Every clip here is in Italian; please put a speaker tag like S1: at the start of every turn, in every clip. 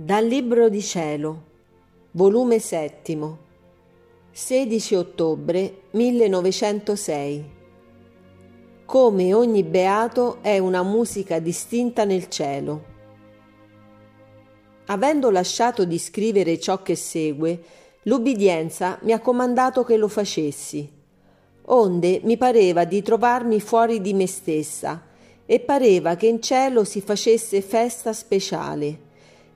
S1: Dal Libro di Cielo, volume settimo, 16 ottobre 1906. Come ogni beato è una musica distinta nel cielo. Avendo lasciato di scrivere ciò che segue, l'ubbidienza mi ha comandato che lo facessi. Onde mi pareva di trovarmi fuori di me stessa e pareva che in cielo si facesse festa speciale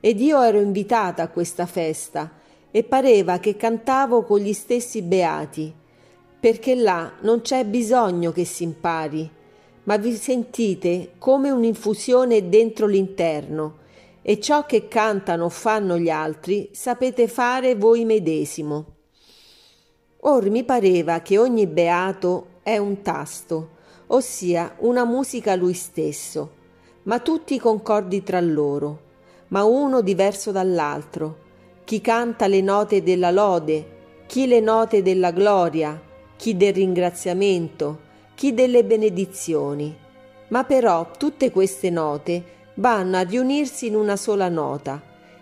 S1: ed io ero invitata a questa festa e pareva che cantavo con gli stessi beati, perché là non c'è bisogno che si impari, ma vi sentite come un'infusione dentro l'interno e ciò che cantano o fanno gli altri sapete fare voi medesimo. Or mi pareva che ogni beato è un tasto, ossia una musica lui stesso, ma tutti concordi tra loro ma uno diverso dall'altro. Chi canta le note della lode, chi le note della gloria, chi del ringraziamento, chi delle benedizioni. Ma però tutte queste note vanno a riunirsi in una sola nota,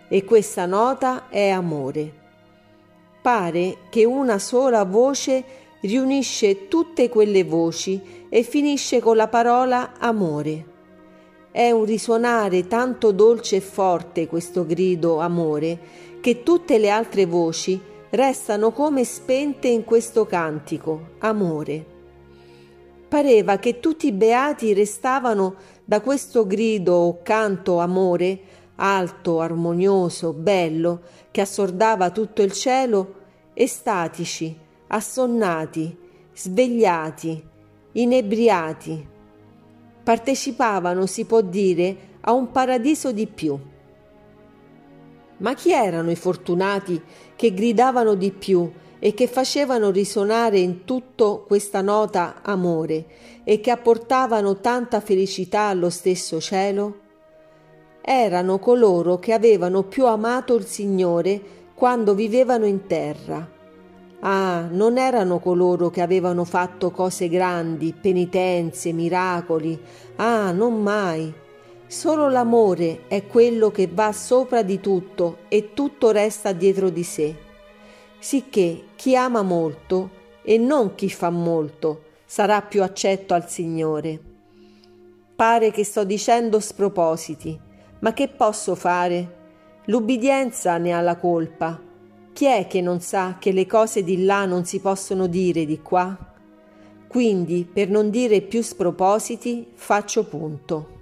S1: e questa nota è amore. Pare che una sola voce riunisce tutte quelle voci e finisce con la parola amore. È un risuonare tanto dolce e forte questo grido amore che tutte le altre voci restano come spente in questo cantico amore. Pareva che tutti i beati restavano da questo grido o canto amore, alto, armonioso, bello, che assordava tutto il cielo, estatici, assonnati, svegliati, inebriati partecipavano, si può dire, a un paradiso di più. Ma chi erano i fortunati che gridavano di più e che facevano risonare in tutto questa nota amore e che apportavano tanta felicità allo stesso cielo? Erano coloro che avevano più amato il Signore quando vivevano in terra Ah, non erano coloro che avevano fatto cose grandi, penitenze, miracoli. Ah, non mai. Solo l'amore è quello che va sopra di tutto e tutto resta dietro di sé. Sicché chi ama molto e non chi fa molto sarà più accetto al Signore. Pare che sto dicendo spropositi, ma che posso fare? L'ubbidienza ne ha la colpa chi è che non sa che le cose di là non si possono dire di qua? Quindi, per non dire più spropositi, faccio punto.